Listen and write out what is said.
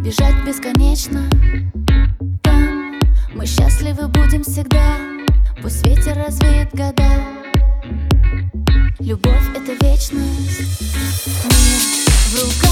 бежать бесконечно. Там мы счастливы будем всегда. Пусть ветер развеет года. Любовь — это вечность. Мир в руках.